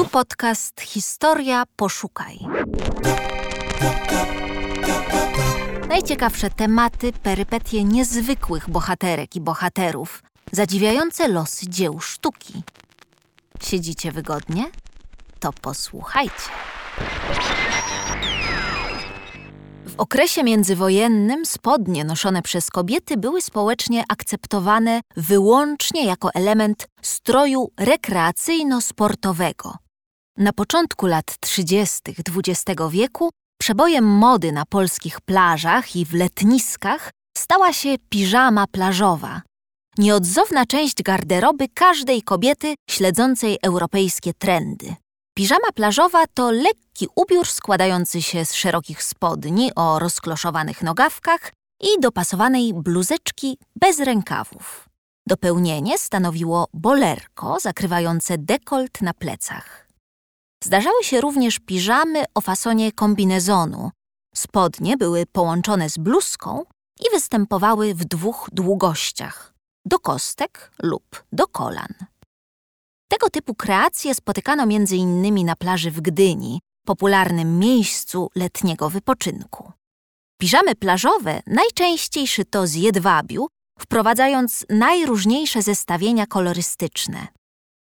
Tu podcast Historia Poszukaj. Najciekawsze tematy, perypetie niezwykłych bohaterek i bohaterów, zadziwiające losy dzieł sztuki. Siedzicie wygodnie? To posłuchajcie. W okresie międzywojennym spodnie noszone przez kobiety były społecznie akceptowane wyłącznie jako element stroju rekreacyjno-sportowego. Na początku lat 30. XX wieku przebojem mody na polskich plażach i w letniskach stała się piżama plażowa, nieodzowna część garderoby każdej kobiety śledzącej europejskie trendy. Piżama plażowa to lekki ubiór składający się z szerokich spodni o rozkloszowanych nogawkach i dopasowanej bluzeczki bez rękawów. Dopełnienie stanowiło bolerko zakrywające dekolt na plecach. Zdarzały się również piżamy o fasonie kombinezonu. Spodnie były połączone z bluzką i występowały w dwóch długościach do kostek lub do kolan. Tego typu kreacje spotykano m.in. na plaży w Gdyni, popularnym miejscu letniego wypoczynku. Piżamy plażowe najczęściej szyto z jedwabiu, wprowadzając najróżniejsze zestawienia kolorystyczne.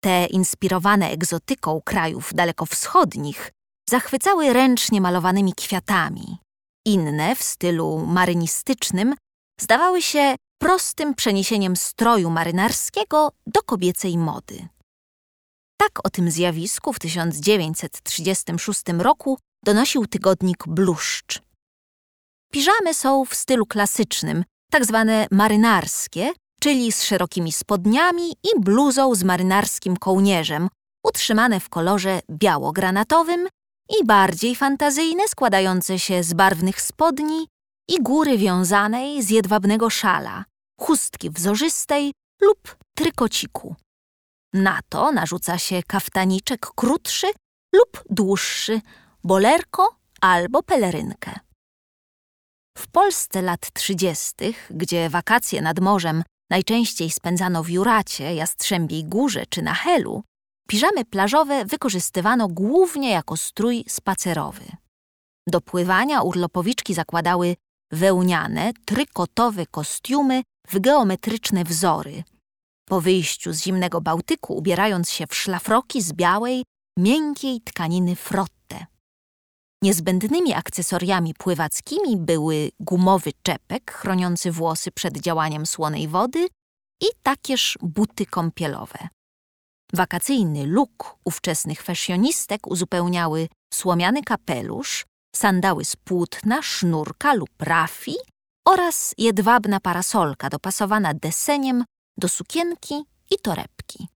Te inspirowane egzotyką krajów dalekowschodnich zachwycały ręcznie malowanymi kwiatami. Inne w stylu marynistycznym zdawały się prostym przeniesieniem stroju marynarskiego do kobiecej mody. Tak o tym zjawisku w 1936 roku donosił tygodnik Bluszcz. Piżamy są w stylu klasycznym, tak zwane marynarskie, czyli z szerokimi spodniami i bluzą z marynarskim kołnierzem, utrzymane w kolorze biało-granatowym i bardziej fantazyjne, składające się z barwnych spodni i góry wiązanej z jedwabnego szala, chustki wzorzystej lub trykociku. Na to narzuca się kaftaniczek krótszy lub dłuższy, bolerko albo pelerynkę. W Polsce lat trzydziestych, gdzie wakacje nad morzem najczęściej spędzano w Juracie, Jastrzębiej Górze czy na Helu, piżamy plażowe wykorzystywano głównie jako strój spacerowy. Do pływania urlopowiczki zakładały wełniane, trykotowe kostiumy w geometryczne wzory – po wyjściu z zimnego Bałtyku ubierając się w szlafroki z białej, miękkiej tkaniny frotte. Niezbędnymi akcesoriami pływackimi były gumowy czepek chroniący włosy przed działaniem słonej wody i takież buty kąpielowe. Wakacyjny look ówczesnych fesjonistek uzupełniały słomiany kapelusz, sandały z płótna, sznurka lub rafi oraz jedwabna parasolka dopasowana deseniem do sukienki i torebki.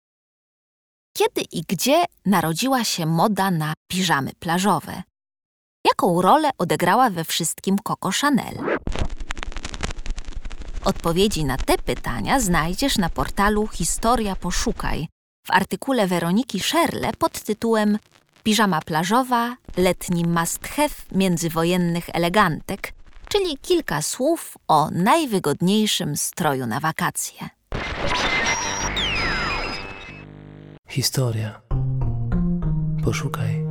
Kiedy i gdzie narodziła się moda na piżamy plażowe? Jaką rolę odegrała we wszystkim Coco Chanel? Odpowiedzi na te pytania znajdziesz na portalu Historia Poszukaj w artykule Weroniki Szerle pod tytułem Piżama plażowa, letni must have międzywojennych elegantek, czyli kilka słów o najwygodniejszym stroju na wakacje. Historia. Poszukaj.